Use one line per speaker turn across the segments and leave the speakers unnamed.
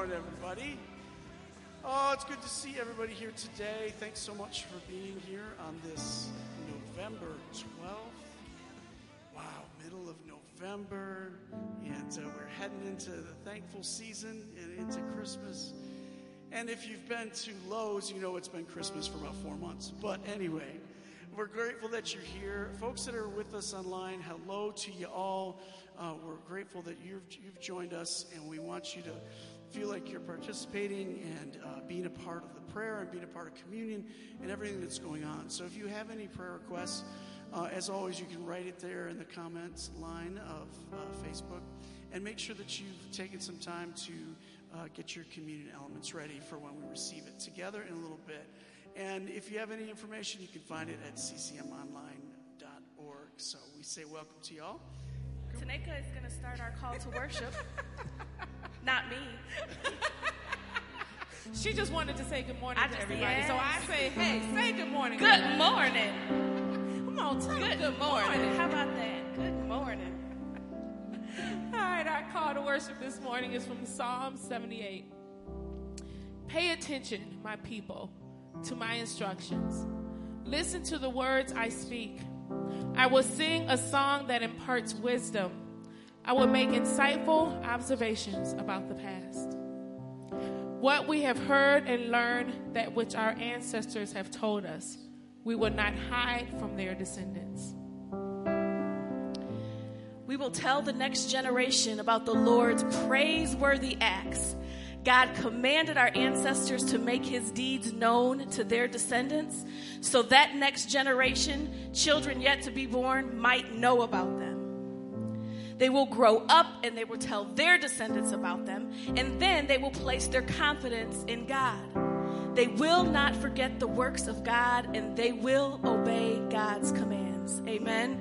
morning, everybody. Oh, it's good to see everybody here today. Thanks so much for being here on this November 12th. Wow, middle of November, and uh, we're heading into the thankful season and into Christmas. And if you've been to Lowe's, you know it's been Christmas for about four months. But anyway, we're grateful that you're here. Folks that are with us online, hello to you all. Uh, we're grateful that you've, you've joined us, and we want you to feel like you're participating and uh, being a part of the prayer and being a part of communion and everything that's going on. So if you have any prayer requests, uh, as always, you can write it there in the comments line of uh, Facebook. And make sure that you've taken some time to uh, get your communion elements ready for when we receive it together in a little bit. And if you have any information, you can find it at ccmonline.org. So we say welcome to y'all.
Taneka is going to start our call to worship. Not me.
She just wanted to say good morning
I
to everybody.
yes.
So I say, hey, say good morning.
Good morning.
Come on, tell
Good,
good
morning.
morning.
How about that? Good morning.
All right, our call to worship this morning is from Psalm 78. Pay attention, my people, to my instructions. Listen to the words I speak. I will sing a song that imparts wisdom. I will make insightful observations about the past. What we have heard and learned, that which our ancestors have told us, we will not hide from their descendants.
We will tell the next generation about the Lord's praiseworthy acts. God commanded our ancestors to make his deeds known to their descendants so that next generation, children yet to be born, might know about them. They will grow up and they will tell their descendants about them, and then they will place their confidence in God. They will not forget the works of God and they will obey God's commands. Amen.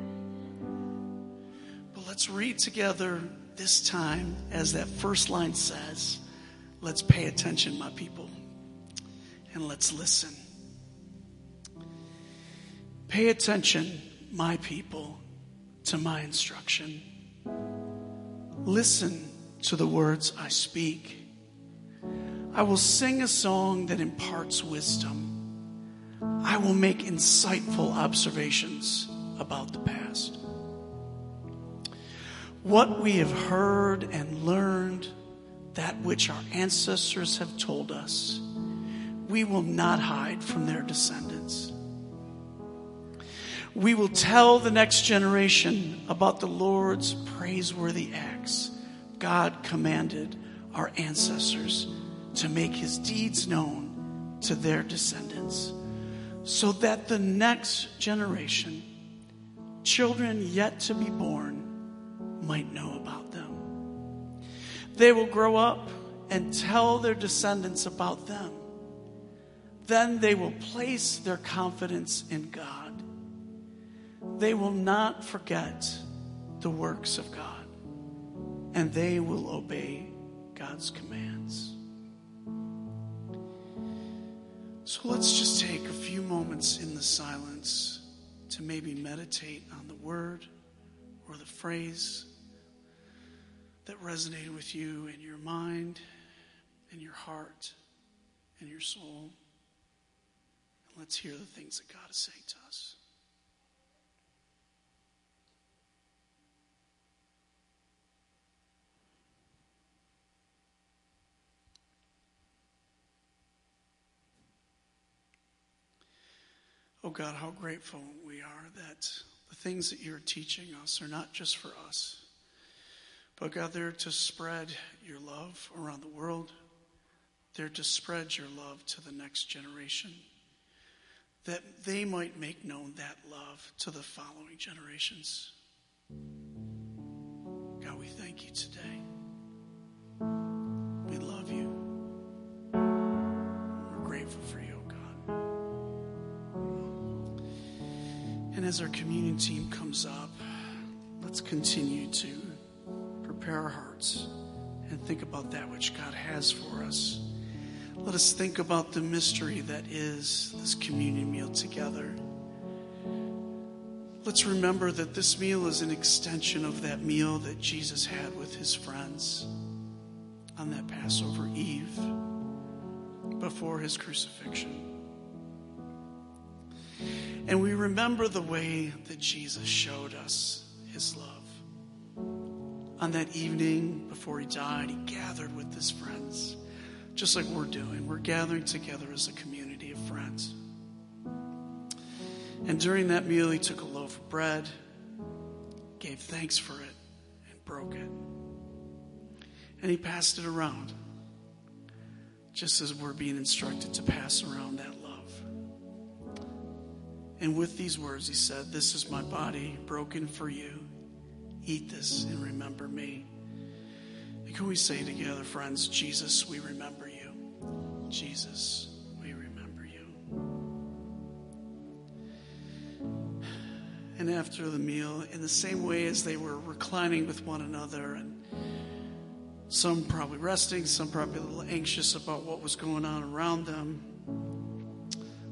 But let's read together this time, as that first line says. Let's pay attention, my people, and let's listen. Pay attention, my people, to my instruction. Listen to the words I speak. I will sing a song that imparts wisdom. I will make insightful observations about the past. What we have heard and learned, that which our ancestors have told us, we will not hide from their descendants. We will tell the next generation about the Lord's praiseworthy acts. God commanded our ancestors to make his deeds known to their descendants so that the next generation, children yet to be born, might know about them. They will grow up and tell their descendants about them. Then they will place their confidence in God. They will not forget the works of God, and they will obey God's commands. So let's just take a few moments in the silence to maybe meditate on the word or the phrase that resonated with you in your mind, in your heart, in your soul. And let's hear the things that God is saying to us. Oh God, how grateful we are that the things that you're teaching us are not just for us, but God, they're to spread your love around the world. They're to spread your love to the next generation, that they might make known that love to the following generations. God, we thank you today. As our communion team comes up, let's continue to prepare our hearts and think about that which God has for us. Let us think about the mystery that is this communion meal together. Let's remember that this meal is an extension of that meal that Jesus had with his friends on that Passover Eve before his crucifixion. And we remember the way that Jesus showed us his love. On that evening before he died, he gathered with his friends, just like we're doing. We're gathering together as a community of friends. And during that meal, he took a loaf of bread, gave thanks for it, and broke it. And he passed it around, just as we're being instructed to pass around that. And with these words, he said, This is my body broken for you. Eat this and remember me. And can we say together, friends, Jesus, we remember you. Jesus, we remember you. And after the meal, in the same way as they were reclining with one another and some probably resting, some probably a little anxious about what was going on around them.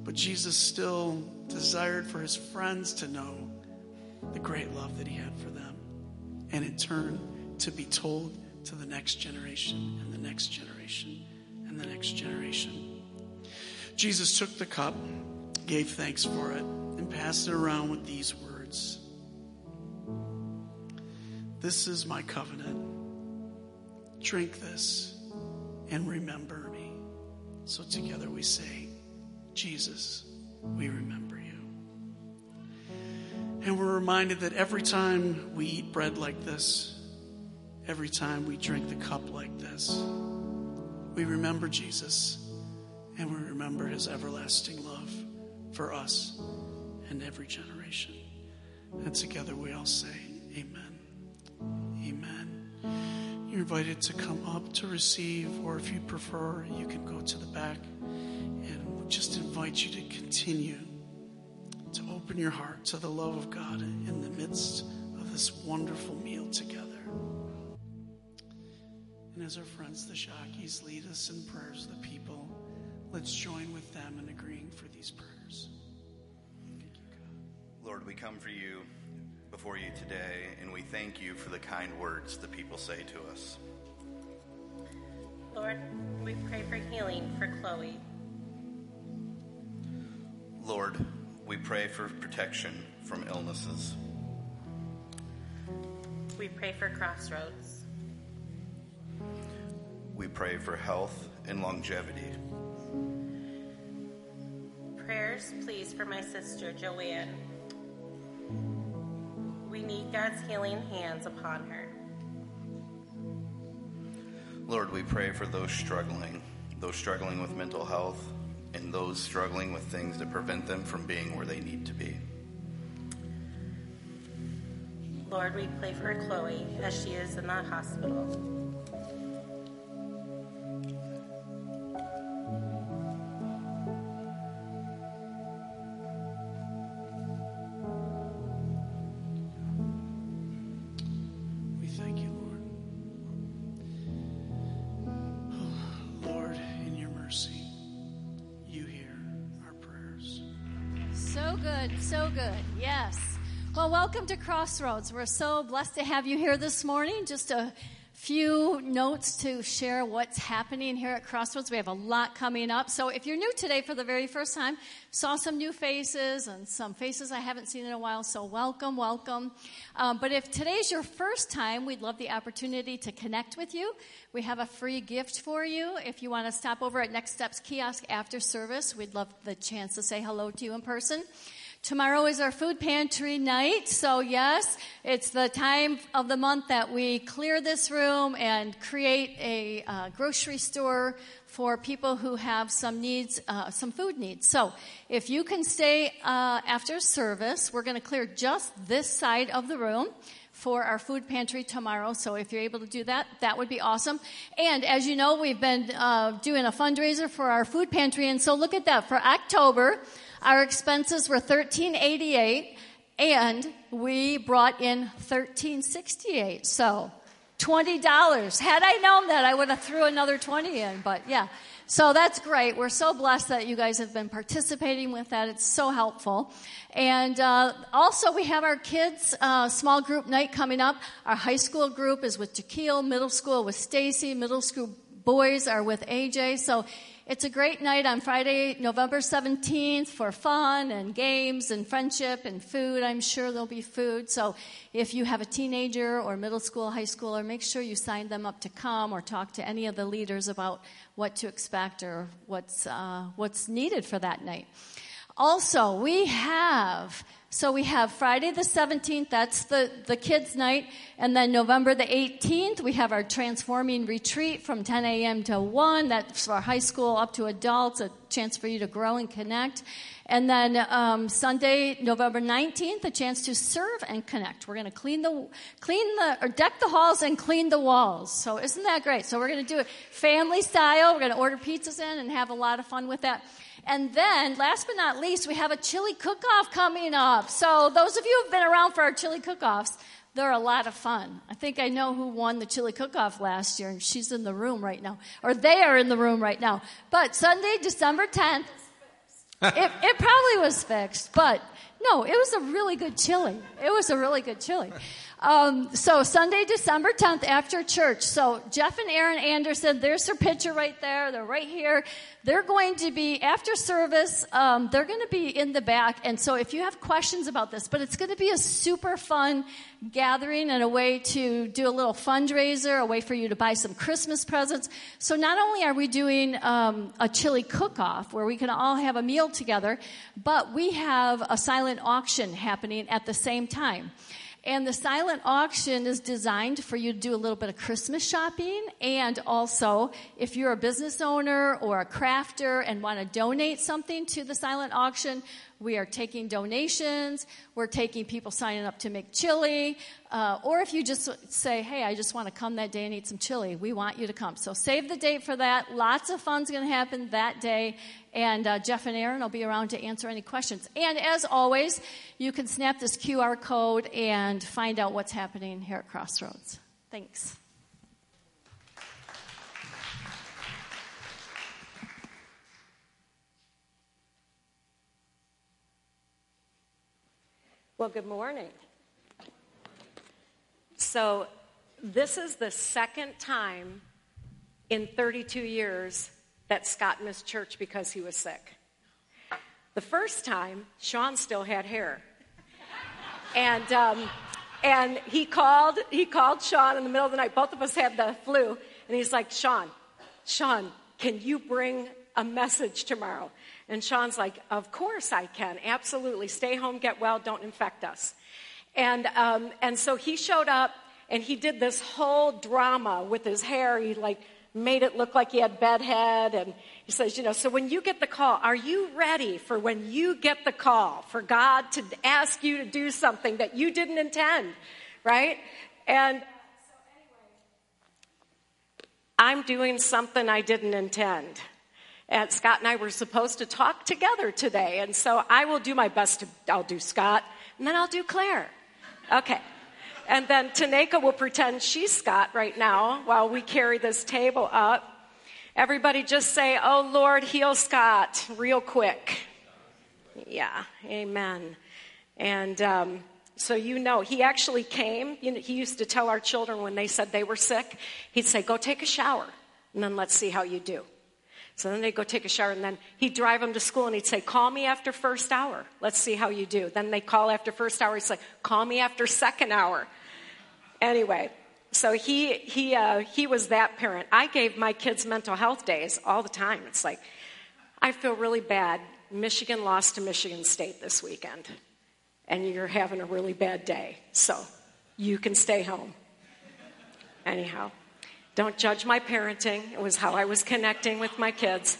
But Jesus still desired for his friends to know the great love that he had for them. And in turn, to be told to the next generation and the next generation and the next generation. Jesus took the cup, gave thanks for it, and passed it around with these words This is my covenant Drink this and remember me. So together we say, Jesus, we remember you. And we're reminded that every time we eat bread like this, every time we drink the cup like this, we remember Jesus and we remember his everlasting love for us and every generation. And together we all say, Amen. Amen. You're invited to come up to receive, or if you prefer, you can go to the back. And just invite you to continue to open your heart to the love of God in the midst of this wonderful meal together. And as our friends, the Shakis, lead us in prayers, the people, let's join with them in agreeing for these prayers.
Lord, we come for you before you today, and we thank you for the kind words the people say to us.
Lord, we pray for healing for Chloe.
Lord, we pray for protection from illnesses.
We pray for Crossroads.
We pray for health and longevity.
Prayers, please, for my sister Joanne. We need God's healing hands upon her.
Lord, we pray for those struggling, those struggling with mental health, and those struggling with things that prevent them from being where they need to be.
Lord, we pray for Chloe as she is in that hospital.
To Crossroads. We're so blessed to have you here this morning. Just a few notes to share what's happening here at Crossroads. We have a lot coming up. So if you're new today for the very first time, saw some new faces and some faces I haven't seen in a while. So welcome, welcome. Um, but if today's your first time, we'd love the opportunity to connect with you. We have a free gift for you. If you want to stop over at Next Steps Kiosk after service, we'd love the chance to say hello to you in person. Tomorrow is our food pantry night. So, yes, it's the time of the month that we clear this room and create a uh, grocery store for people who have some needs, uh, some food needs. So, if you can stay uh, after service, we're going to clear just this side of the room for our food pantry tomorrow. So if you're able to do that, that would be awesome. And as you know, we've been uh, doing a fundraiser for our food pantry, and so look at that. For October, our expenses were 1388 and we brought in 1368. So $20. Had I known that, I would have threw another 20 in, but yeah. So that's great. We're so blessed that you guys have been participating with that. It's so helpful. And uh, also, we have our kids' uh, small group night coming up. Our high school group is with Jaquil, middle school with Stacy, middle school boys are with AJ. So it's a great night on Friday, November 17th for fun and games and friendship and food. I'm sure there'll be food. So if you have a teenager or middle school, high schooler, make sure you sign them up to come or talk to any of the leaders about what to expect or what's, uh, what's needed for that night. Also, we have, so we have Friday the 17th, that's the, the kids' night, and then November the 18th, we have our transforming retreat from 10 a.m. to 1. That's for high school up to adults, a chance for you to grow and connect. And then um, Sunday, November 19th, a chance to serve and connect. We're going to clean the, clean the, or deck the halls and clean the walls. So isn't that great? So we're going to do it family style. We're going to order pizzas in and have a lot of fun with that. And then, last but not least, we have a chili cook-off coming up. So those of you who've been around for our chili cook-offs, they're a lot of fun. I think I know who won the chili cook-off last year, and she's in the room right now, or they are in the room right now. But Sunday, December 10th, it, it probably was fixed, but no, it was a really good chili. It was a really good chili. Um, so Sunday, December 10th after church. So Jeff and Aaron Anderson, there's their picture right there. They're right here. They're going to be after service. Um, they're going to be in the back. And so if you have questions about this, but it's going to be a super fun gathering and a way to do a little fundraiser, a way for you to buy some Christmas presents. So not only are we doing um, a chili cook-off where we can all have a meal together, but we have a silent auction happening at the same time. And the silent auction is designed for you to do a little bit of Christmas shopping. And also, if you're a business owner or a crafter and want to donate something to the silent auction, we are taking donations. We're taking people signing up to make chili. Uh, or if you just say, hey, I just want to come that day and eat some chili, we want you to come. So save the date for that. Lots of fun's going to happen that day. And uh, Jeff and Aaron will be around to answer any questions. And as always, you can snap this QR code and find out what's happening here at Crossroads. Thanks.
Well, good morning. So, this is the second time in 32 years that Scott missed church because he was sick. The first time, Sean still had hair. And, um, and he called, he called Sean in the middle of the night. Both of us had the flu. And he's like, Sean, Sean, can you bring a message tomorrow? And Sean's like, Of course I can. Absolutely. Stay home, get well, don't infect us. And, um, and so he showed up and he did this whole drama with his hair. He like made it look like he had bedhead. And he says, You know, so when you get the call, are you ready for when you get the call for God to ask you to do something that you didn't intend? Right? And I'm doing something I didn't intend. And Scott and I were supposed to talk together today. And so I will do my best to, I'll do Scott, and then I'll do Claire. Okay. And then Taneka will pretend she's Scott right now while we carry this table up. Everybody just say, Oh Lord, heal Scott, real quick. Yeah, amen. And um, so you know, he actually came. You know, he used to tell our children when they said they were sick, he'd say, Go take a shower, and then let's see how you do. So then they'd go take a shower, and then he'd drive them to school, and he'd say, Call me after first hour. Let's see how you do. Then they call after first hour. He'd say, Call me after second hour. Anyway, so he, he, uh, he was that parent. I gave my kids mental health days all the time. It's like, I feel really bad. Michigan lost to Michigan State this weekend, and you're having a really bad day. So you can stay home. Anyhow. Don't judge my parenting. It was how I was connecting with my kids.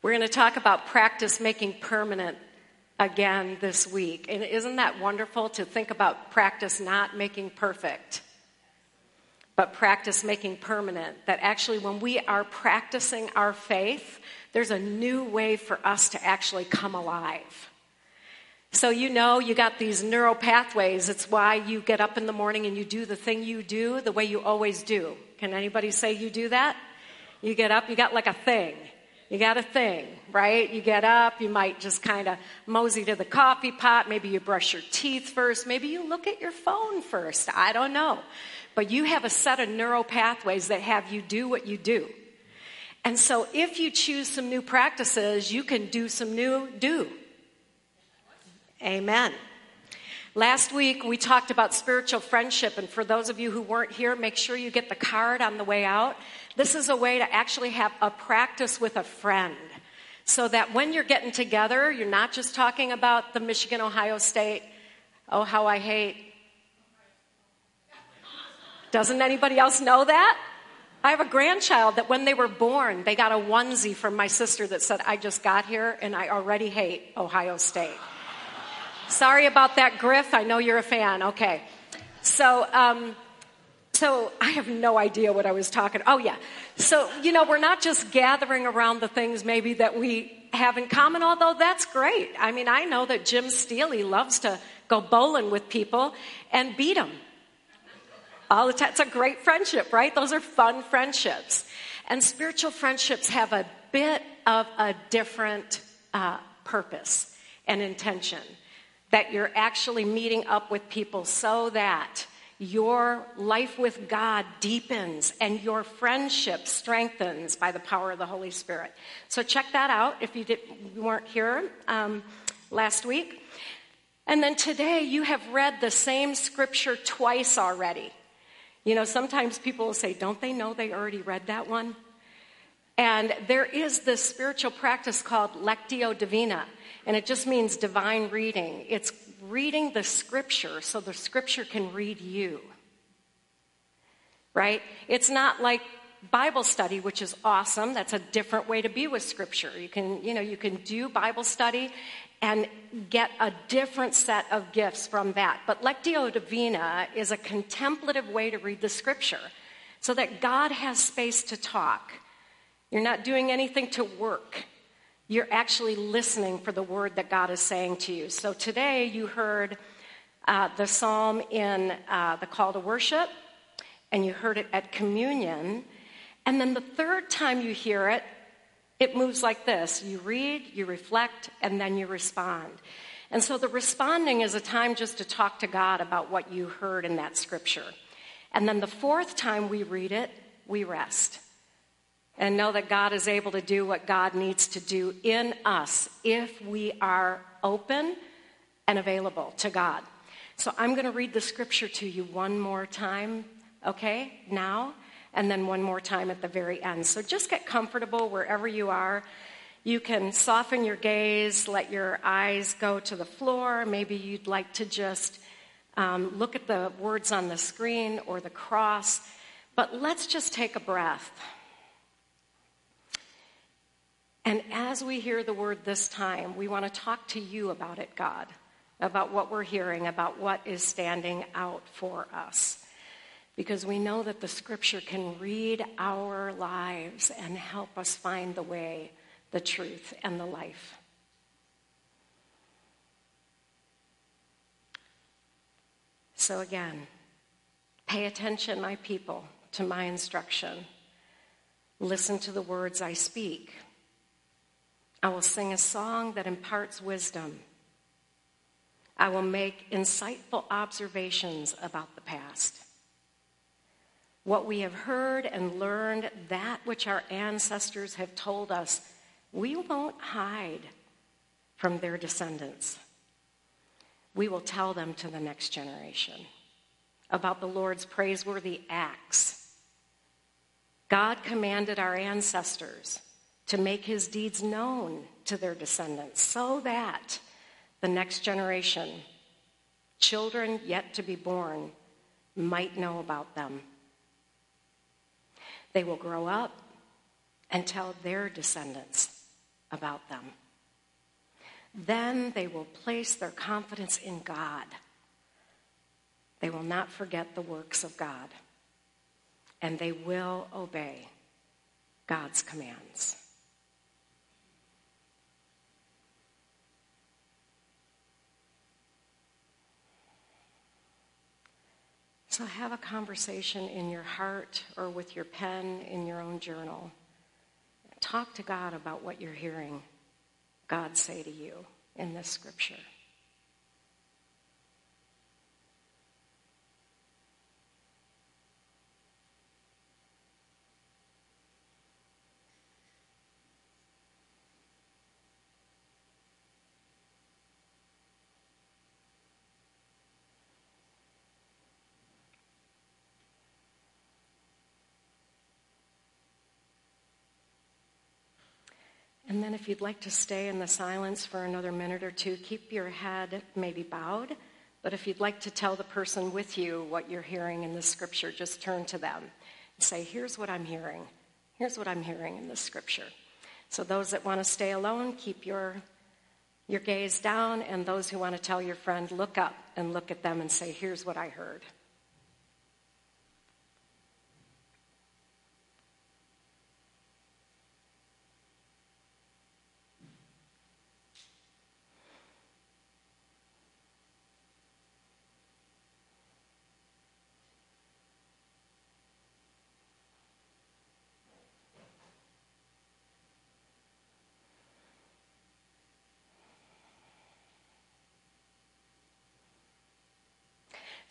We're going to talk about practice making permanent again this week. And isn't that wonderful to think about practice not making perfect, but practice making permanent? That actually, when we are practicing our faith, there's a new way for us to actually come alive. So you know you got these neural pathways. It's why you get up in the morning and you do the thing you do the way you always do. Can anybody say you do that? You get up, you got like a thing. You got a thing, right? You get up, you might just kind of mosey to the coffee pot. Maybe you brush your teeth first. Maybe you look at your phone first. I don't know. But you have a set of neural pathways that have you do what you do. And so if you choose some new practices, you can do some new do. Amen. Last week we talked about spiritual friendship, and for those of you who weren't here, make sure you get the card on the way out. This is a way to actually have a practice with a friend. So that when you're getting together, you're not just talking about the Michigan Ohio State, oh, how I hate. Doesn't anybody else know that? I have a grandchild that when they were born, they got a onesie from my sister that said, I just got here and I already hate Ohio State. Sorry about that, Griff. I know you're a fan. Okay. So, um, so I have no idea what I was talking. Oh yeah. So you know, we're not just gathering around the things maybe that we have in common. Although that's great. I mean, I know that Jim Steely loves to go bowling with people and beat them all the time. It's a great friendship, right? Those are fun friendships. And spiritual friendships have a bit of a different uh, purpose and intention that you're actually meeting up with people so that your life with God deepens and your friendship strengthens by the power of the Holy Spirit. So check that out if you, did, you weren't here um, last week. And then today you have read the same scripture twice already. You know, sometimes people will say, Don't they know they already read that one? And there is this spiritual practice called Lectio Divina. And it just means divine reading. It's reading the scripture so the scripture can read you. Right? It's not like Bible study, which is awesome. That's a different way to be with scripture. You can, you know, you can do Bible study and get a different set of gifts from that. But Lectio Divina is a contemplative way to read the scripture so that God has space to talk. You're not doing anything to work. You're actually listening for the word that God is saying to you. So today you heard uh, the psalm in uh, the call to worship, and you heard it at communion. And then the third time you hear it, it moves like this you read, you reflect, and then you respond. And so the responding is a time just to talk to God about what you heard in that scripture. And then the fourth time we read it, we rest and know that God is able to do what God needs to do in us if we are open and available to God. So I'm going to read the scripture to you one more time, okay, now, and then one more time at the very end. So just get comfortable wherever you are. You can soften your gaze, let your eyes go to the floor. Maybe you'd like to just um, look at the words on the screen or the cross. But let's just take a breath. And as we hear the word this time, we want to talk to you about it, God, about what we're hearing, about what is standing out for us. Because we know that the scripture can read our lives and help us find the way, the truth, and the life. So, again, pay attention, my people, to my instruction. Listen to the words I speak. I will sing a song that imparts wisdom. I will make insightful observations about the past. What we have heard and learned, that which our ancestors have told us, we won't hide from their descendants. We will tell them to the next generation about the Lord's praiseworthy acts. God commanded our ancestors to make his deeds known to their descendants so that the next generation, children yet to be born, might know about them. They will grow up and tell their descendants about them. Then they will place their confidence in God. They will not forget the works of God, and they will obey God's commands. So have a conversation in your heart or with your pen in your own journal. Talk to God about what you're hearing God say to you in this scripture. And then, if you'd like to stay in the silence for another minute or two, keep your head maybe bowed. But if you'd like to tell the person with you what you're hearing in the scripture, just turn to them and say, Here's what I'm hearing. Here's what I'm hearing in the scripture. So, those that want to stay alone, keep your, your gaze down. And those who want to tell your friend, look up and look at them and say, Here's what I heard.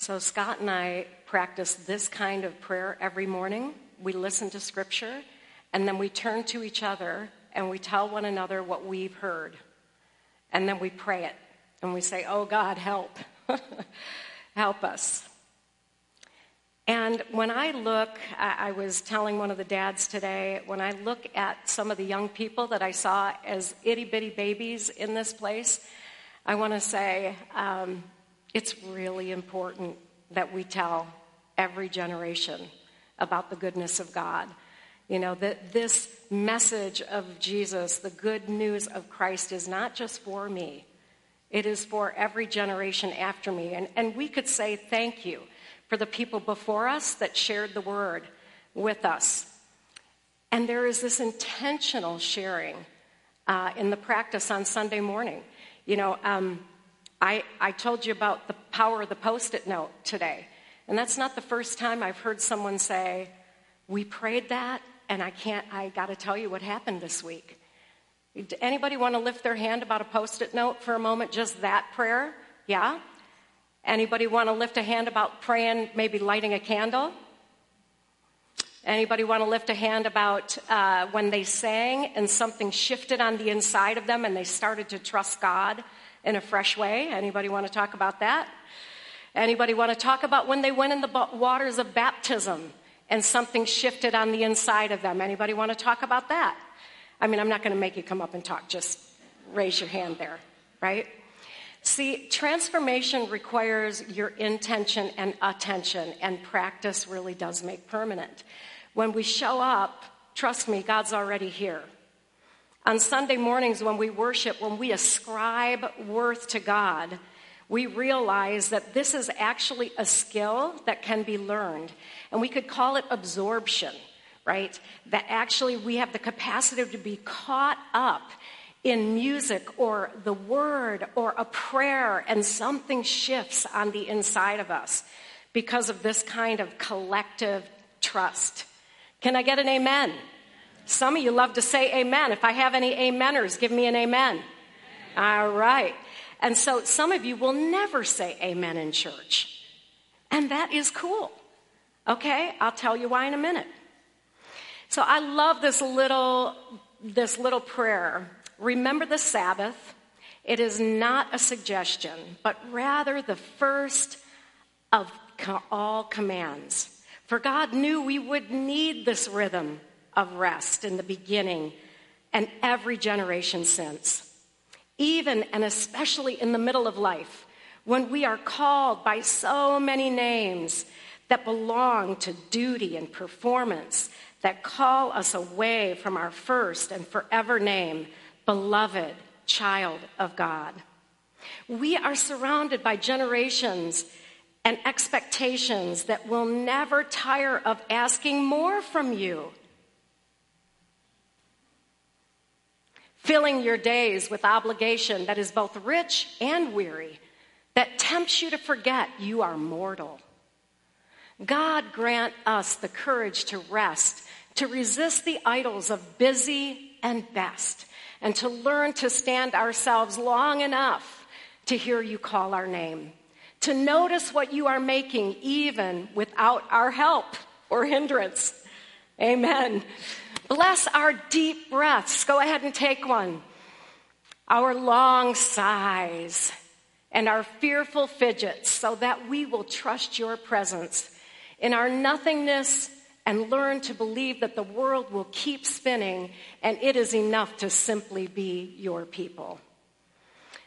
So, Scott and I practice this kind of prayer every morning. We listen to scripture, and then we turn to each other and we tell one another what we've heard. And then we pray it. And we say, Oh God, help. help us. And when I look, I was telling one of the dads today, when I look at some of the young people that I saw as itty bitty babies in this place, I want to say, um, it's really important that we tell every generation about the goodness of God. You know, that this message of Jesus, the good news of Christ, is not just for me, it is for every generation after me. And, and we could say thank you for the people before us that shared the word with us. And there is this intentional sharing uh, in the practice on Sunday morning. You know, um, I, I told you about the power of the post it note today. And that's not the first time I've heard someone say, We prayed that, and I can't, I got to tell you what happened this week. Anybody want to lift their hand about a post it note for a moment? Just that prayer? Yeah? Anybody want to lift a hand about praying, maybe lighting a candle? Anybody want to lift a hand about uh, when they sang and something shifted on the inside of them and they started to trust God in a fresh way. Anybody want to talk about that? Anybody want to talk about when they went in the waters of baptism and something shifted on the inside of them? Anybody want to talk about that? I mean, I'm not going to make you come up and talk. Just raise your hand there, right? See, transformation requires your intention and attention, and practice really does make permanent. When we show up, trust me, God's already here. On Sunday mornings, when we worship, when we ascribe worth to God, we realize that this is actually a skill that can be learned. And we could call it absorption, right? That actually we have the capacity to be caught up in music or the word or a prayer, and something shifts on the inside of us because of this kind of collective trust. Can I get an amen? Some of you love to say amen. If I have any ameners, give me an amen. All right. And so some of you will never say amen in church. And that is cool. Okay? I'll tell you why in a minute. So I love this little this little prayer. Remember the Sabbath. It is not a suggestion, but rather the first of all commands. For God knew we would need this rhythm of rest in the beginning and every generation since. Even and especially in the middle of life, when we are called by so many names that belong to duty and performance, that call us away from our first and forever name, beloved child of God. We are surrounded by generations and expectations that will never tire of asking more from you. Filling your days with obligation that is both rich and weary, that tempts you to forget you are mortal. God grant us the courage to rest, to resist the idols of busy and best, and to learn to stand ourselves long enough to hear you call our name, to notice what you are making even without our help or hindrance. Amen. Bless our deep breaths. Go ahead and take one. Our long sighs and our fearful fidgets so that we will trust your presence in our nothingness and learn to believe that the world will keep spinning and it is enough to simply be your people.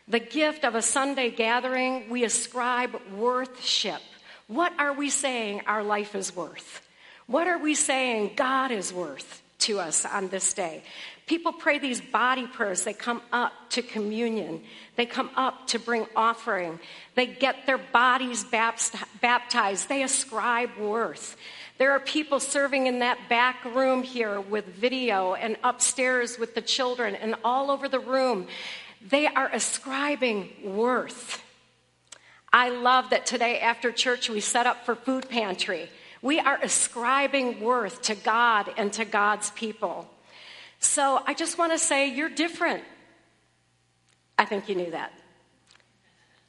The gift of a Sunday gathering, we ascribe worthship. What are we saying our life is worth? What are we saying God is worth to us on this day? People pray these body prayers. They come up to communion. They come up to bring offering. They get their bodies baptized. They ascribe worth. There are people serving in that back room here with video and upstairs with the children and all over the room. They are ascribing worth. I love that today after church we set up for food pantry. We are ascribing worth to God and to God's people. So I just want to say you're different. I think you knew that.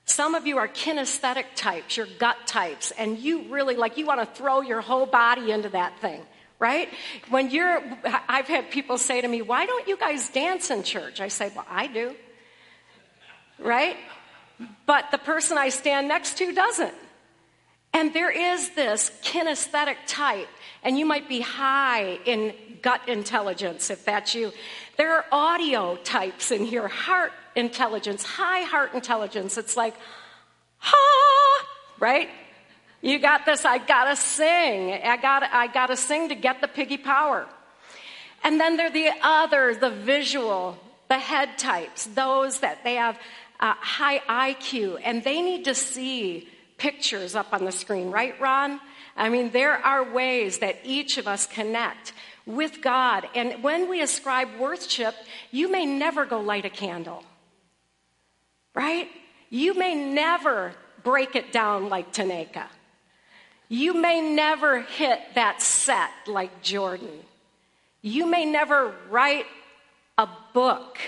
Some of you are kinesthetic types, you're gut types, and you really like you want to throw your whole body into that thing, right? When you're, I've had people say to me, Why don't you guys dance in church? I say, Well, I do, right? But the person I stand next to doesn't. And there is this kinesthetic type, and you might be high in gut intelligence if that's you. There are audio types in here, heart intelligence, high heart intelligence. It's like, ha, right? You got this, I gotta sing. I gotta, I gotta sing to get the piggy power. And then there are the other, the visual, the head types, those that they have uh, high IQ, and they need to see pictures up on the screen, right, Ron? I mean, there are ways that each of us connect with God. And when we ascribe worship, you may never go light a candle, right? You may never break it down like Tanaka. You may never hit that set like Jordan. You may never write a book.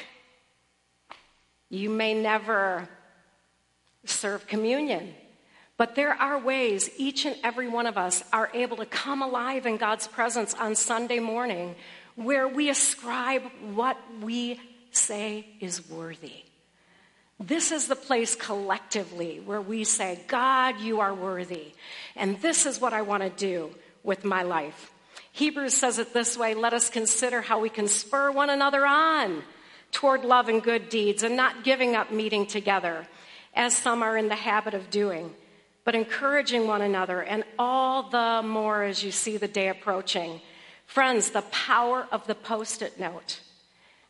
You may never serve communion. But there are ways each and every one of us are able to come alive in God's presence on Sunday morning where we ascribe what we say is worthy. This is the place collectively where we say, God, you are worthy. And this is what I want to do with my life. Hebrews says it this way let us consider how we can spur one another on toward love and good deeds and not giving up meeting together, as some are in the habit of doing but encouraging one another, and all the more as you see the day approaching. Friends, the power of the post it note.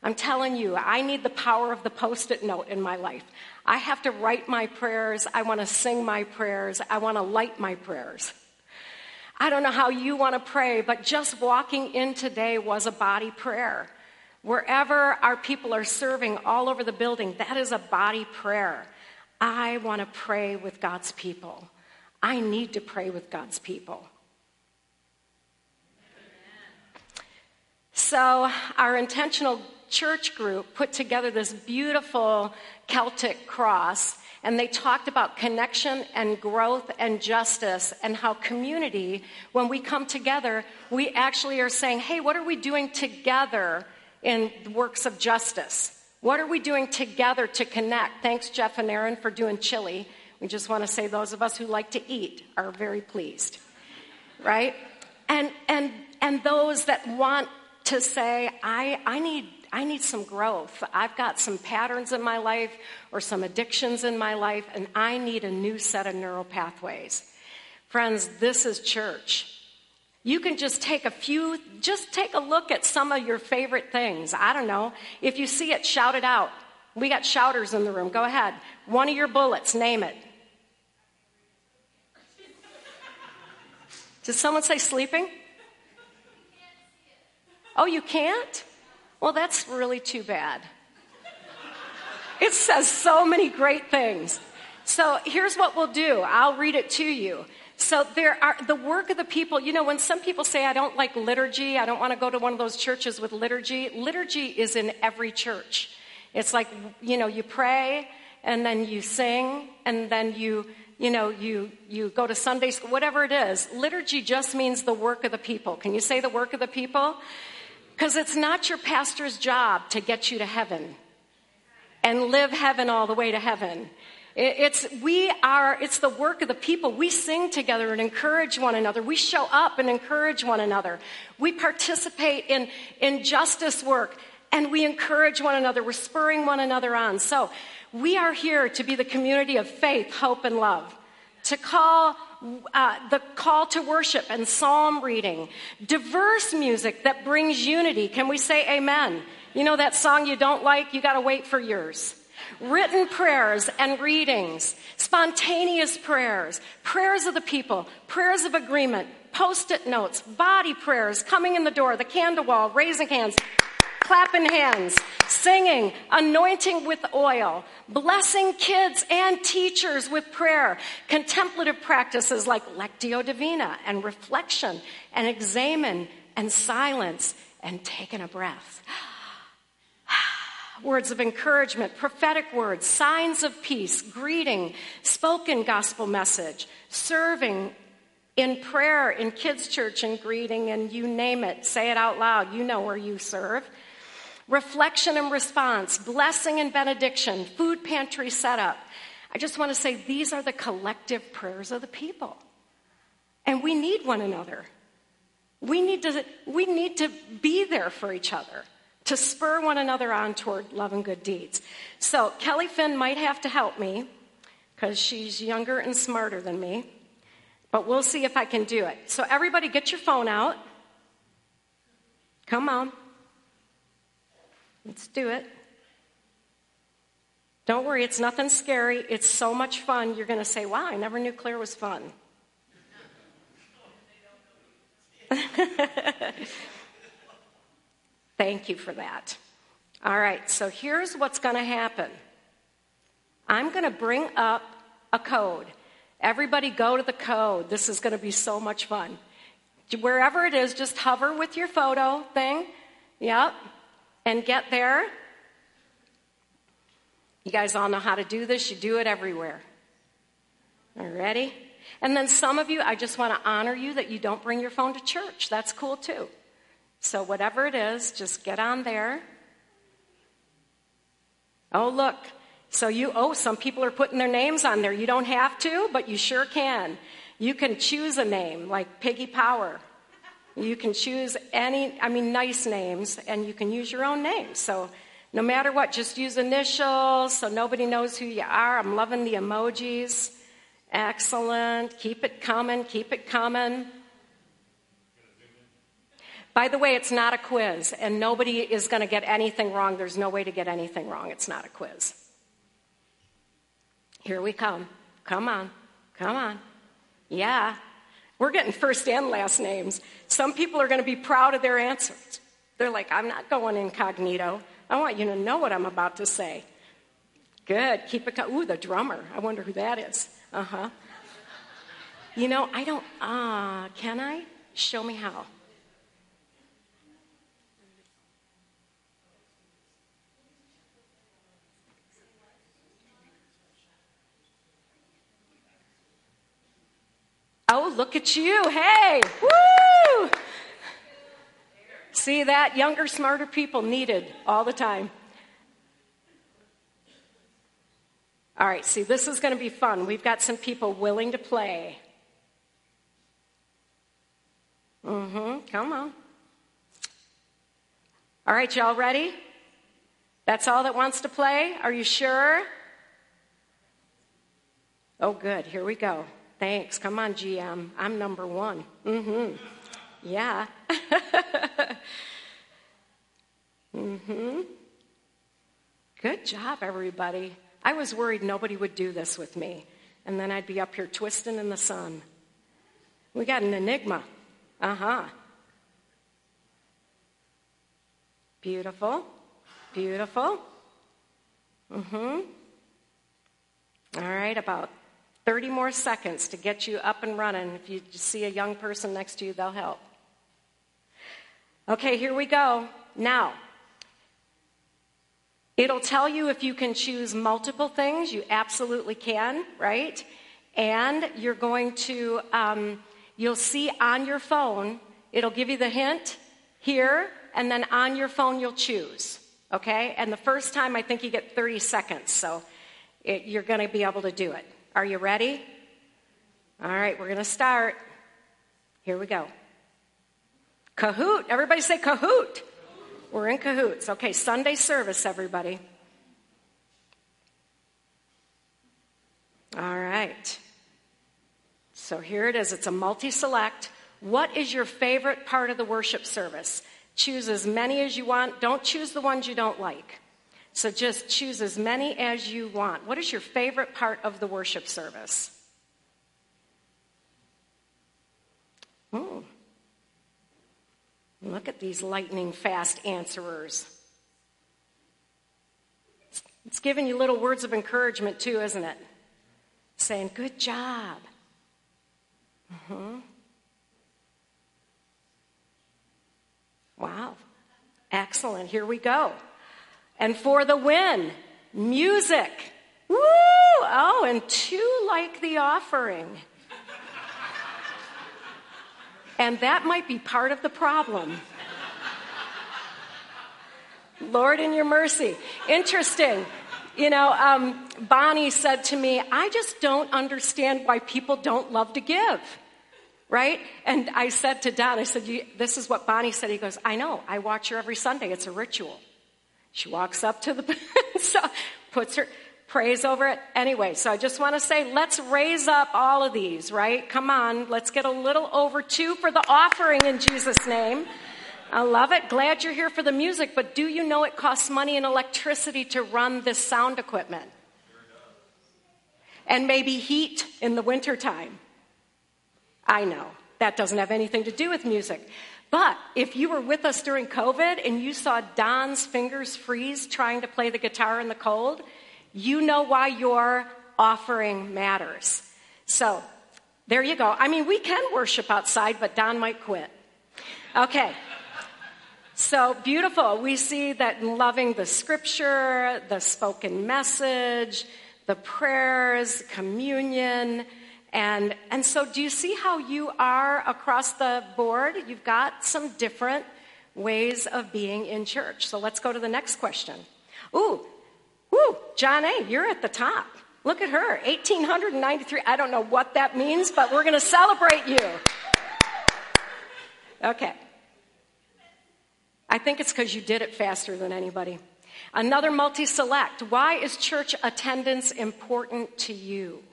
I'm telling you, I need the power of the post it note in my life. I have to write my prayers. I want to sing my prayers. I want to light my prayers. I don't know how you want to pray, but just walking in today was a body prayer. Wherever our people are serving all over the building, that is a body prayer. I want to pray with God's people. I need to pray with God's people. So, our intentional church group put together this beautiful Celtic cross, and they talked about connection and growth and justice, and how community, when we come together, we actually are saying, hey, what are we doing together in works of justice? What are we doing together to connect? Thanks, Jeff and Aaron, for doing chili. We just want to say those of us who like to eat are very pleased, right? And and and those that want to say, I I need I need some growth. I've got some patterns in my life or some addictions in my life, and I need a new set of neural pathways. Friends, this is church. You can just take a few, just take a look at some of your favorite things. I don't know. If you see it, shout it out. We got shouters in the room. Go ahead. One of your bullets, name it. Did someone say sleeping? Oh, you can't? Well, that's really too bad. It says so many great things. So here's what we'll do I'll read it to you. So there are the work of the people. You know, when some people say, I don't like liturgy, I don't want to go to one of those churches with liturgy, liturgy is in every church. It's like, you know, you pray and then you sing and then you, you know, you, you go to Sunday school, whatever it is. Liturgy just means the work of the people. Can you say the work of the people? Because it's not your pastor's job to get you to heaven and live heaven all the way to heaven. It's, we are, it's the work of the people. We sing together and encourage one another. We show up and encourage one another. We participate in, in justice work and we encourage one another. We're spurring one another on. So we are here to be the community of faith, hope, and love. To call uh, the call to worship and psalm reading, diverse music that brings unity. Can we say amen? You know that song you don't like? You got to wait for yours written prayers and readings, spontaneous prayers, prayers of the people, prayers of agreement, post it notes, body prayers, coming in the door, the candle wall, raising hands, clapping hands, singing, anointing with oil, blessing kids and teachers with prayer, contemplative practices like Lectio Divina and reflection and examen and silence and taking a breath words of encouragement, prophetic words, signs of peace, greeting, spoken gospel message, serving in prayer, in kids' church, and greeting, and you name it. Say it out loud. You know where you serve. Reflection and response, blessing and benediction, food pantry setup. I just want to say these are the collective prayers of the people. And we need one another. We need to, we need to be there for each other to spur one another on toward love and good deeds. So, Kelly Finn might have to help me because she's younger and smarter than me, but we'll see if I can do it. So, everybody, get your phone out. Come on. Let's do it. Don't worry, it's nothing scary. It's so much fun. You're going to say, wow, I never knew Claire was fun. Thank you for that. All right, so here's what's going to happen I'm going to bring up a code. Everybody go to the code. This is going to be so much fun. Wherever it is, just hover with your photo thing. Yep. And get there. You guys all know how to do this. You do it everywhere. Ready? And then some of you, I just want to honor you that you don't bring your phone to church. That's cool too. So, whatever it is, just get on there. Oh, look. So, you, oh, some people are putting their names on there. You don't have to, but you sure can. You can choose a name like Piggy Power. You can choose any, I mean, nice names, and you can use your own name. So, no matter what, just use initials so nobody knows who you are. I'm loving the emojis. Excellent. Keep it coming, keep it coming. By the way, it's not a quiz, and nobody is going to get anything wrong. There's no way to get anything wrong. It's not a quiz. Here we come. Come on. Come on. Yeah. We're getting first and last names. Some people are going to be proud of their answers. They're like, I'm not going incognito. I want you to know what I'm about to say. Good. Keep it. Co- Ooh, the drummer. I wonder who that is. Uh huh. You know, I don't. Ah, uh, can I? Show me how. Oh, look at you. Hey, woo! See that? Younger, smarter people needed all the time. All right, see, this is going to be fun. We've got some people willing to play. Mm hmm. Come on. All right, y'all ready? That's all that wants to play? Are you sure? Oh, good. Here we go. Thanks. Come on, GM. I'm number one. Mm-hmm. Yeah. mm-hmm. Good job, everybody. I was worried nobody would do this with me, and then I'd be up here twisting in the sun. We got an enigma. Uh huh. Beautiful. Beautiful. Mm hmm. All right, about 30 more seconds to get you up and running. If you see a young person next to you, they'll help. Okay, here we go. Now, it'll tell you if you can choose multiple things. You absolutely can, right? And you're going to, um, you'll see on your phone, it'll give you the hint here, and then on your phone, you'll choose. Okay? And the first time, I think you get 30 seconds. So it, you're going to be able to do it. Are you ready? All right, we're going to start. Here we go. Kahoot. Everybody say Kahoot. We're in cahoots. Okay, Sunday service, everybody. All right. So here it is. It's a multi select. What is your favorite part of the worship service? Choose as many as you want. Don't choose the ones you don't like. So just choose as many as you want. What is your favorite part of the worship service? Look at these lightning fast answerers. It's giving you little words of encouragement, too, isn't it? Saying, Good job. Mm-hmm. Wow. Excellent. Here we go. And for the win, music. Woo! Oh, and two like the offering. And that might be part of the problem. Lord, in your mercy. Interesting. You know, um, Bonnie said to me, I just don't understand why people don't love to give. Right? And I said to Don, I said, This is what Bonnie said. He goes, I know. I watch her every Sunday. It's a ritual. She walks up to the, so puts her, prays over it. Anyway, so I just want to say, let's raise up all of these, right? Come on, let's get a little over two for the offering in Jesus' name. I love it. Glad you're here for the music, but do you know it costs money and electricity to run this sound equipment? And maybe heat in the wintertime. I know. That doesn't have anything to do with music. But if you were with us during COVID and you saw Don's fingers freeze trying to play the guitar in the cold, you know why your offering matters. So there you go. I mean, we can worship outside, but Don might quit. Okay. So beautiful. We see that in loving the scripture, the spoken message, the prayers, communion, and, and so, do you see how you are across the board? You've got some different ways of being in church. So, let's go to the next question. Ooh, woo, John A., you're at the top. Look at her, 1,893. I don't know what that means, but we're going to celebrate you. Okay. I think it's because you did it faster than anybody. Another multi select. Why is church attendance important to you?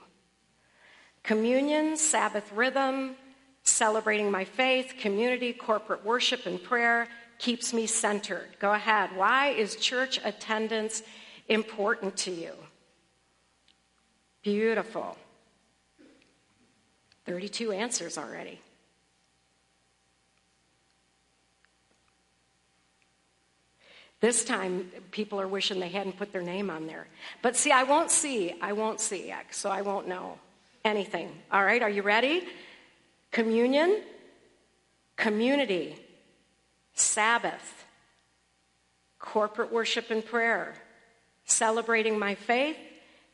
Communion, Sabbath rhythm, celebrating my faith, community, corporate worship, and prayer keeps me centered. Go ahead. Why is church attendance important to you? Beautiful. 32 answers already. This time, people are wishing they hadn't put their name on there. But see, I won't see. I won't see, so I won't know anything. All right, are you ready? Communion, community, Sabbath, corporate worship and prayer, celebrating my faith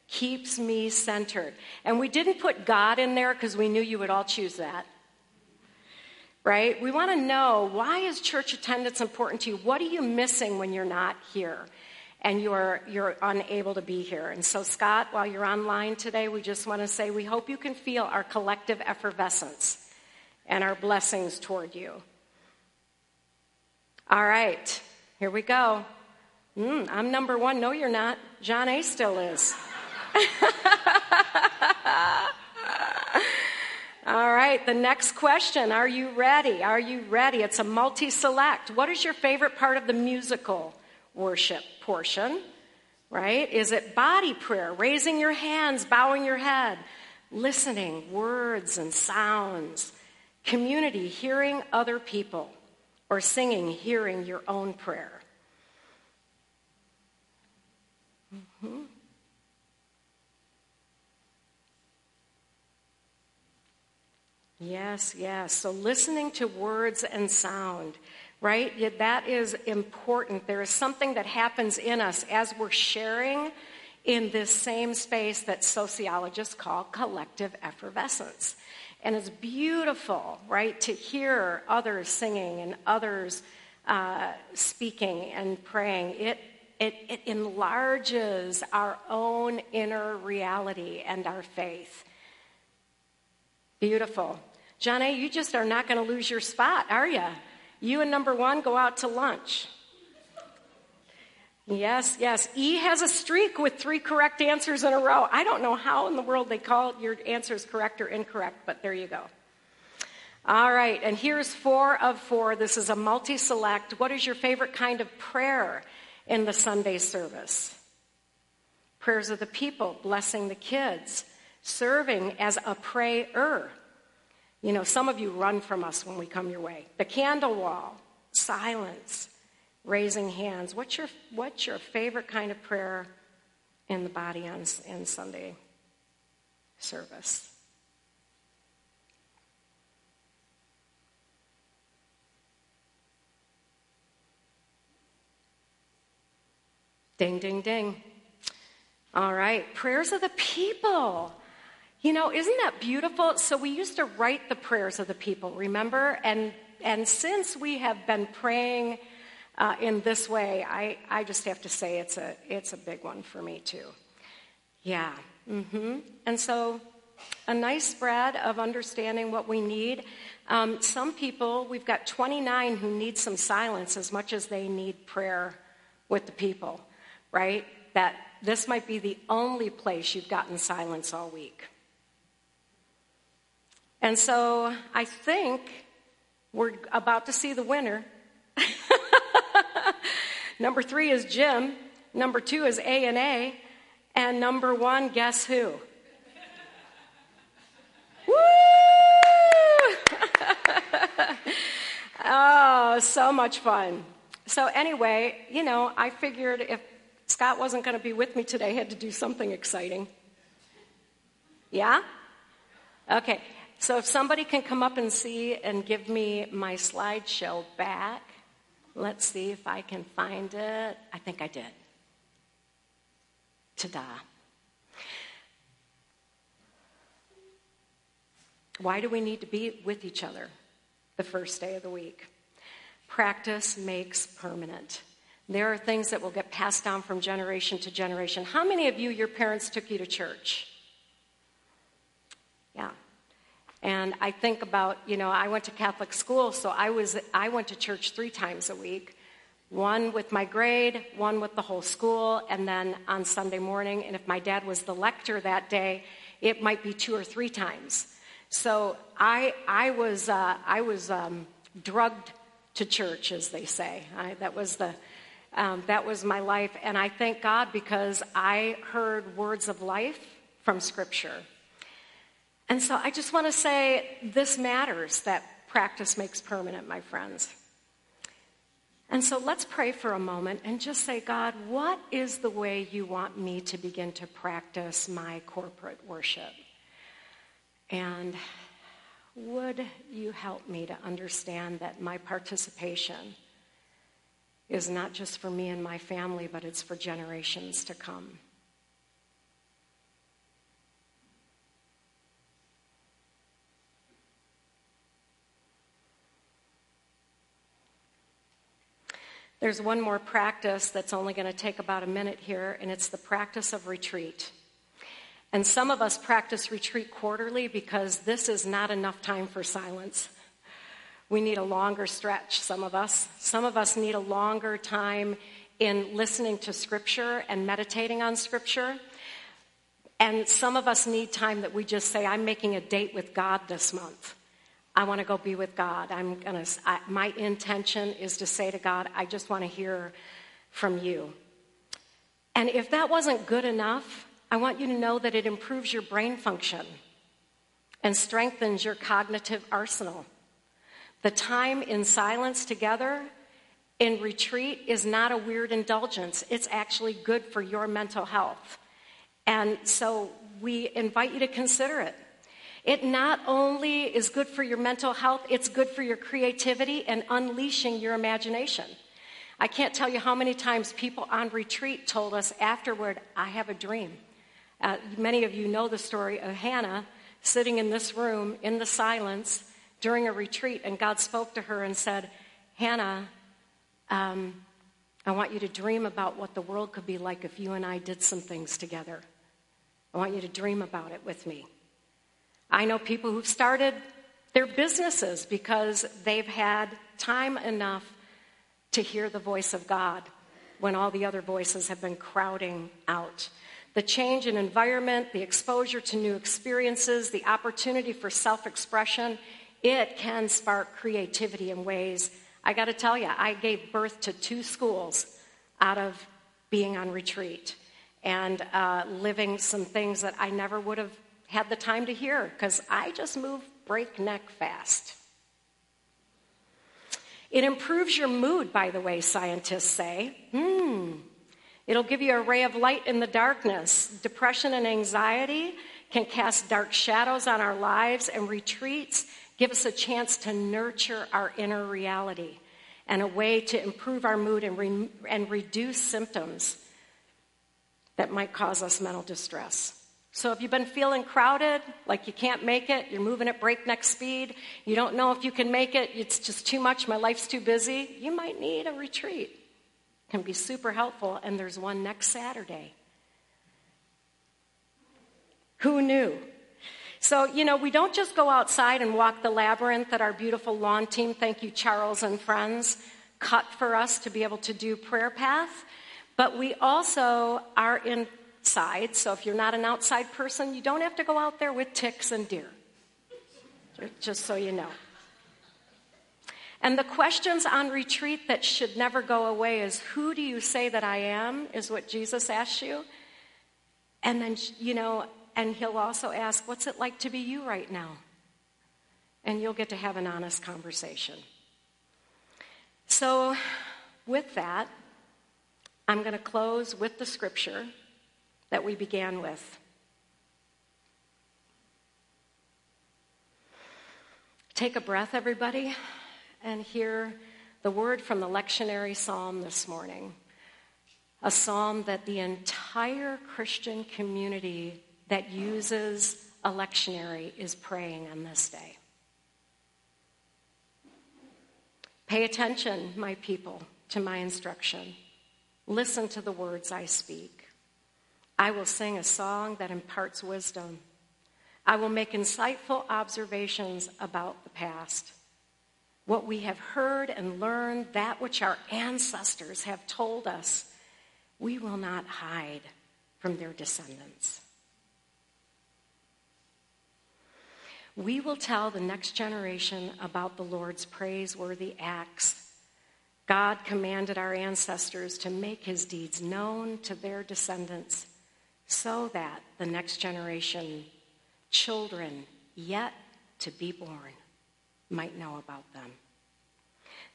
keeps me centered. And we didn't put God in there because we knew you would all choose that. Right? We want to know why is church attendance important to you? What are you missing when you're not here? And you're, you're unable to be here. And so, Scott, while you're online today, we just want to say we hope you can feel our collective effervescence and our blessings toward you. All right, here we go. Mm, I'm number one. No, you're not. John A. still is. All right, the next question. Are you ready? Are you ready? It's a multi select. What is your favorite part of the musical? Worship portion, right? Is it body prayer, raising your hands, bowing your head, listening, words and sounds, community, hearing other people, or singing, hearing your own prayer? Mm-hmm. Yes, yes. So listening to words and sound, right? That is important. There is something that happens in us as we're sharing in this same space that sociologists call collective effervescence. And it's beautiful, right, to hear others singing and others uh, speaking and praying. It, it, it enlarges our own inner reality and our faith. Beautiful. John A., you just are not going to lose your spot, are you? You and number one go out to lunch. Yes, yes. E has a streak with three correct answers in a row. I don't know how in the world they call your answers correct or incorrect, but there you go. All right, and here's four of four. This is a multi select. What is your favorite kind of prayer in the Sunday service? Prayers of the people, blessing the kids, serving as a prayer. You know, some of you run from us when we come your way. The candle wall, silence, raising hands. What's your, what's your favorite kind of prayer in the body on in Sunday service? Ding, ding, ding. All right, prayers of the people. You know, isn't that beautiful? So we used to write the prayers of the people, remember? And and since we have been praying uh, in this way, I, I just have to say it's a it's a big one for me too. Yeah. Mm-hmm. And so a nice spread of understanding what we need. Um, some people, we've got 29 who need some silence as much as they need prayer with the people right? That this might be the only place you've gotten silence all week. And so I think we're about to see the winner. number three is Jim. Number two is A and A. And number one, guess who? Woo! oh, so much fun. So, anyway, you know, I figured if Scott wasn't going to be with me today, I had to do something exciting. Yeah? Okay. So if somebody can come up and see and give me my slideshow back, let's see if I can find it. I think I did. Ta-da. Why do we need to be with each other the first day of the week? Practice makes permanent. There are things that will get passed down from generation to generation. How many of you, your parents took you to church? Yeah. And I think about, you know, I went to Catholic school, so I was I went to church 3 times a week. One with my grade, one with the whole school, and then on Sunday morning, and if my dad was the lector that day, it might be two or three times. So I I was uh, I was um, drugged to church, as they say. I, that was the um, that was my life. And I thank God because I heard words of life from Scripture. And so I just want to say this matters that practice makes permanent, my friends. And so let's pray for a moment and just say, God, what is the way you want me to begin to practice my corporate worship? And would you help me to understand that my participation is not just for me and my family, but it's for generations to come. There's one more practice that's only going to take about a minute here, and it's the practice of retreat. And some of us practice retreat quarterly because this is not enough time for silence. We need a longer stretch, some of us. Some of us need a longer time in listening to Scripture and meditating on Scripture. And some of us need time that we just say, I'm making a date with God this month. I want to go be with God. I'm to, my intention is to say to God, I just want to hear from you. And if that wasn't good enough, I want you to know that it improves your brain function and strengthens your cognitive arsenal. The time in silence together in retreat is not a weird indulgence, it's actually good for your mental health. And so we invite you to consider it. It not only is good for your mental health, it's good for your creativity and unleashing your imagination. I can't tell you how many times people on retreat told us afterward, I have a dream. Uh, many of you know the story of Hannah sitting in this room in the silence during a retreat, and God spoke to her and said, Hannah, um, I want you to dream about what the world could be like if you and I did some things together. I want you to dream about it with me. I know people who've started their businesses because they've had time enough to hear the voice of God when all the other voices have been crowding out. The change in environment, the exposure to new experiences, the opportunity for self expression, it can spark creativity in ways. I got to tell you, I gave birth to two schools out of being on retreat and uh, living some things that I never would have had the time to hear because I just move breakneck fast. It improves your mood, by the way, scientists say. Hmm. It'll give you a ray of light in the darkness. Depression and anxiety can cast dark shadows on our lives, and retreats give us a chance to nurture our inner reality and a way to improve our mood and, re- and reduce symptoms that might cause us mental distress. So, if you've been feeling crowded, like you can't make it, you're moving at breakneck speed, you don't know if you can make it, it's just too much, my life's too busy, you might need a retreat. It can be super helpful, and there's one next Saturday. Who knew? So, you know, we don't just go outside and walk the labyrinth that our beautiful lawn team, thank you, Charles and friends, cut for us to be able to do prayer path, but we also are in side. So if you're not an outside person, you don't have to go out there with ticks and deer. Just so you know. And the questions on retreat that should never go away is who do you say that I am? Is what Jesus asks you. And then, you know, and he'll also ask, what's it like to be you right now? And you'll get to have an honest conversation. So, with that, I'm going to close with the scripture that we began with. Take a breath, everybody, and hear the word from the lectionary psalm this morning. A psalm that the entire Christian community that uses a lectionary is praying on this day. Pay attention, my people, to my instruction. Listen to the words I speak. I will sing a song that imparts wisdom. I will make insightful observations about the past. What we have heard and learned, that which our ancestors have told us, we will not hide from their descendants. We will tell the next generation about the Lord's praiseworthy acts. God commanded our ancestors to make his deeds known to their descendants so that the next generation, children yet to be born, might know about them.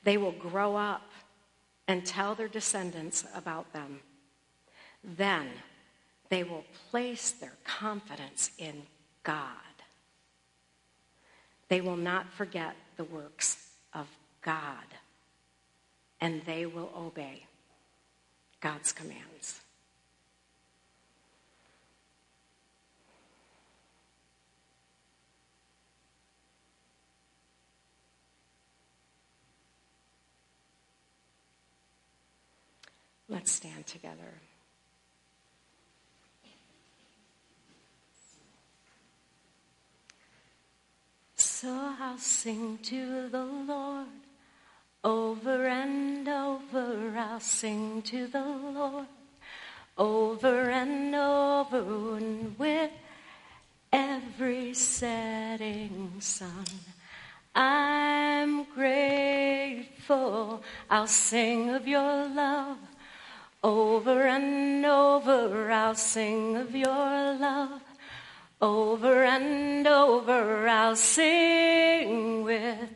They will grow up and tell their descendants about them. Then they will place their confidence in God. They will not forget the works of God, and they will obey God's commands. Let's stand together. So I'll sing to the Lord over and over. I'll sing to the Lord over and over and with every setting sun. I'm grateful. I'll sing of your love over and over I'll sing of your love. Over and over I'll sing with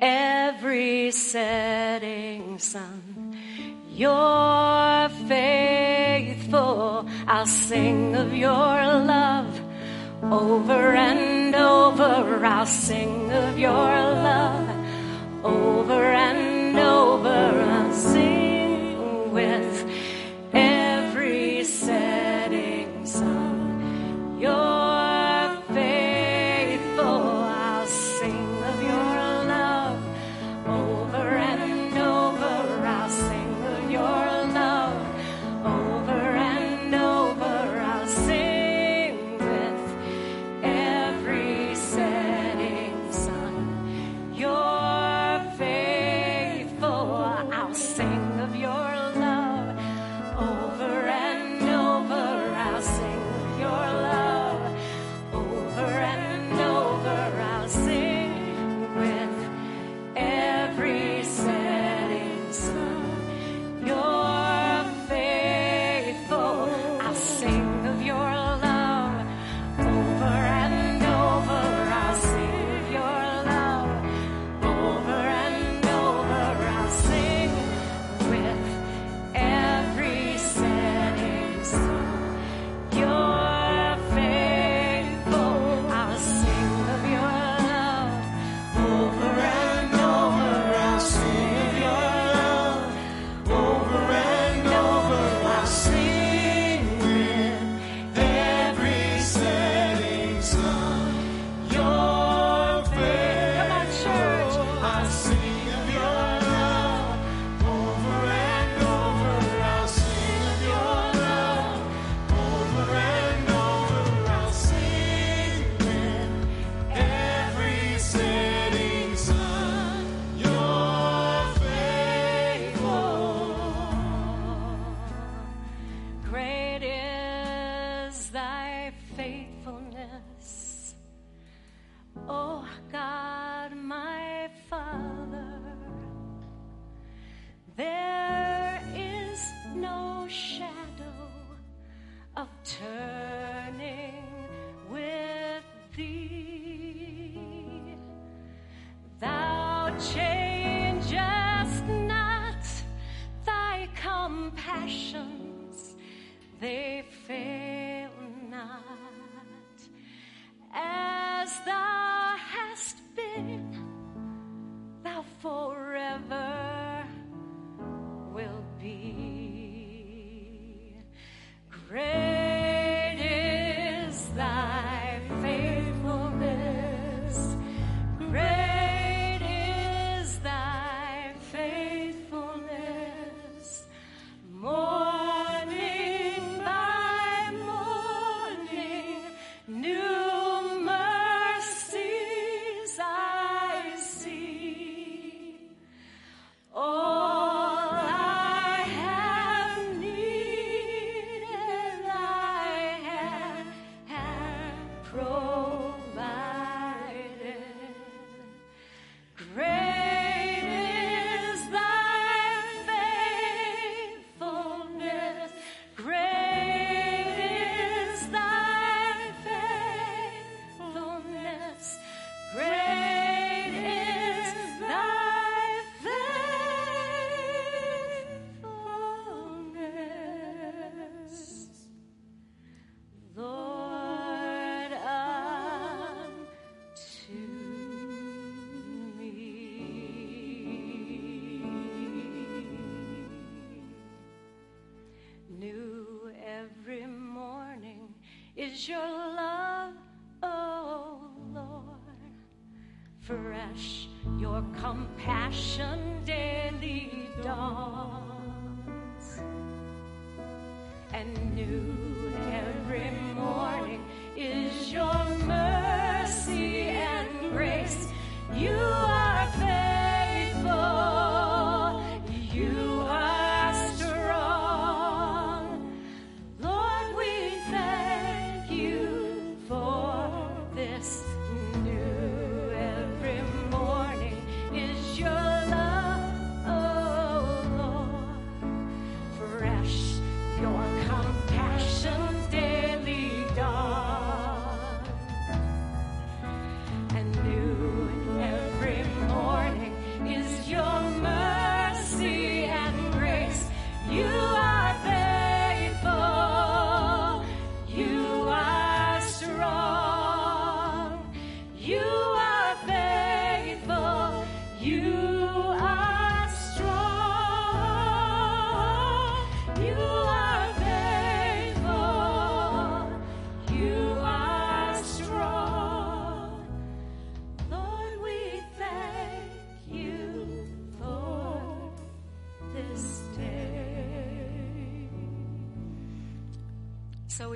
every setting sun. You're faithful. I'll sing of your love over and over I'll sing of your love. Over and over I'll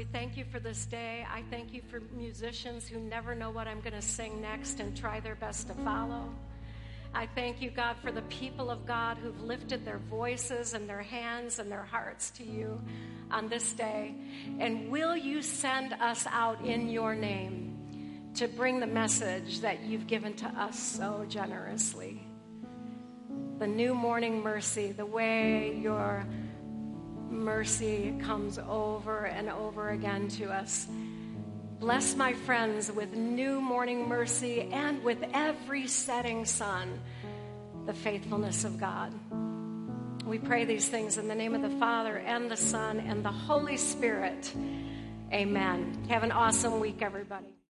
we thank you for this day. I thank you for musicians who never know what I'm going to sing next and try their best to follow. I thank you, God, for the people of God who've lifted their voices and their hands and their hearts to you on this day. And will you send us out in your name to bring the message that you've given to us so generously? The new morning mercy, the way your mercy comes over and over again to us. Bless my friends with new morning mercy and with every setting sun, the faithfulness of God. We pray these things in the name of the Father and the Son and the Holy Spirit. Amen. Have an awesome week, everybody.